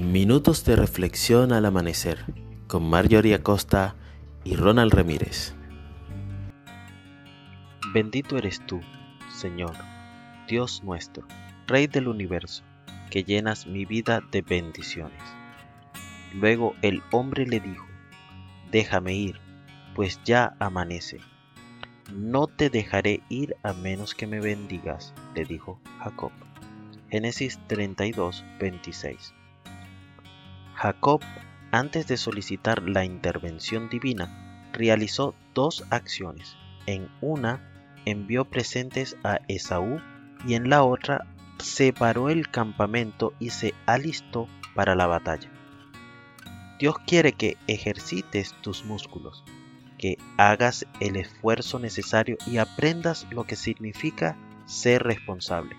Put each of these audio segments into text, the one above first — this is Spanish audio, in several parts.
Minutos de reflexión al amanecer con Marjorie Acosta y Ronald Ramírez. Bendito eres tú, Señor, Dios nuestro, Rey del universo, que llenas mi vida de bendiciones. Luego el hombre le dijo, déjame ir, pues ya amanece. No te dejaré ir a menos que me bendigas, le dijo Jacob. Génesis 32, 26. Jacob, antes de solicitar la intervención divina, realizó dos acciones. En una, envió presentes a Esaú y en la otra, separó el campamento y se alistó para la batalla. Dios quiere que ejercites tus músculos, que hagas el esfuerzo necesario y aprendas lo que significa ser responsable.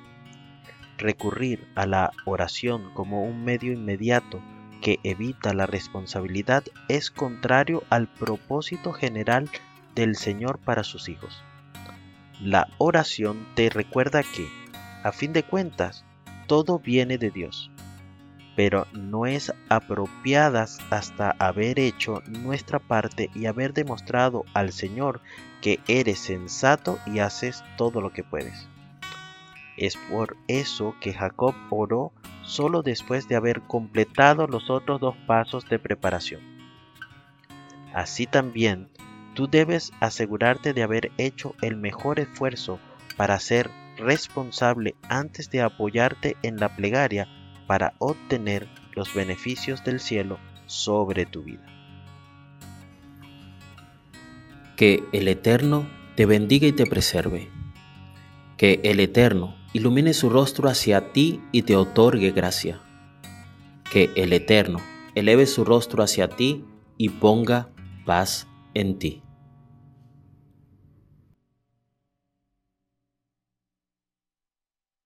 Recurrir a la oración como un medio inmediato que evita la responsabilidad es contrario al propósito general del Señor para sus hijos. La oración te recuerda que, a fin de cuentas, todo viene de Dios, pero no es apropiada hasta haber hecho nuestra parte y haber demostrado al Señor que eres sensato y haces todo lo que puedes. Es por eso que Jacob oró solo después de haber completado los otros dos pasos de preparación. Así también, tú debes asegurarte de haber hecho el mejor esfuerzo para ser responsable antes de apoyarte en la plegaria para obtener los beneficios del cielo sobre tu vida. Que el Eterno te bendiga y te preserve. Que el Eterno ilumine su rostro hacia ti y te otorgue gracia. Que el Eterno eleve su rostro hacia ti y ponga paz en ti.